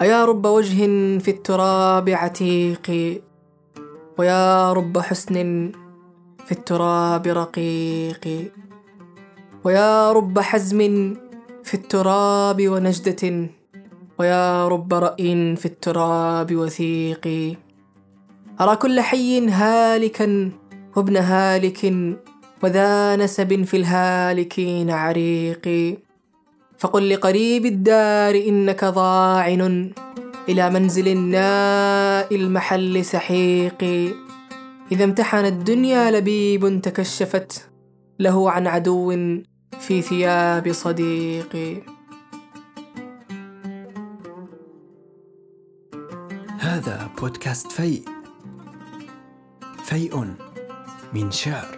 أيا رب وجه في التراب عتيق ويا رب حسن في التراب رقيق ويا رب حزم في التراب ونجدة ويا رب رأي في التراب وثيق. أرى كل حي هالكا وابن هالك وذا نسب في الهالكين عريق فقل لقريب الدار إنك ضاعن إلى منزل الناء المحل سحيق. إذا امتحن الدنيا لبيب تكشفت له عن عدو في ثياب صديق. هذا بودكاست فيء. فيء من شعر.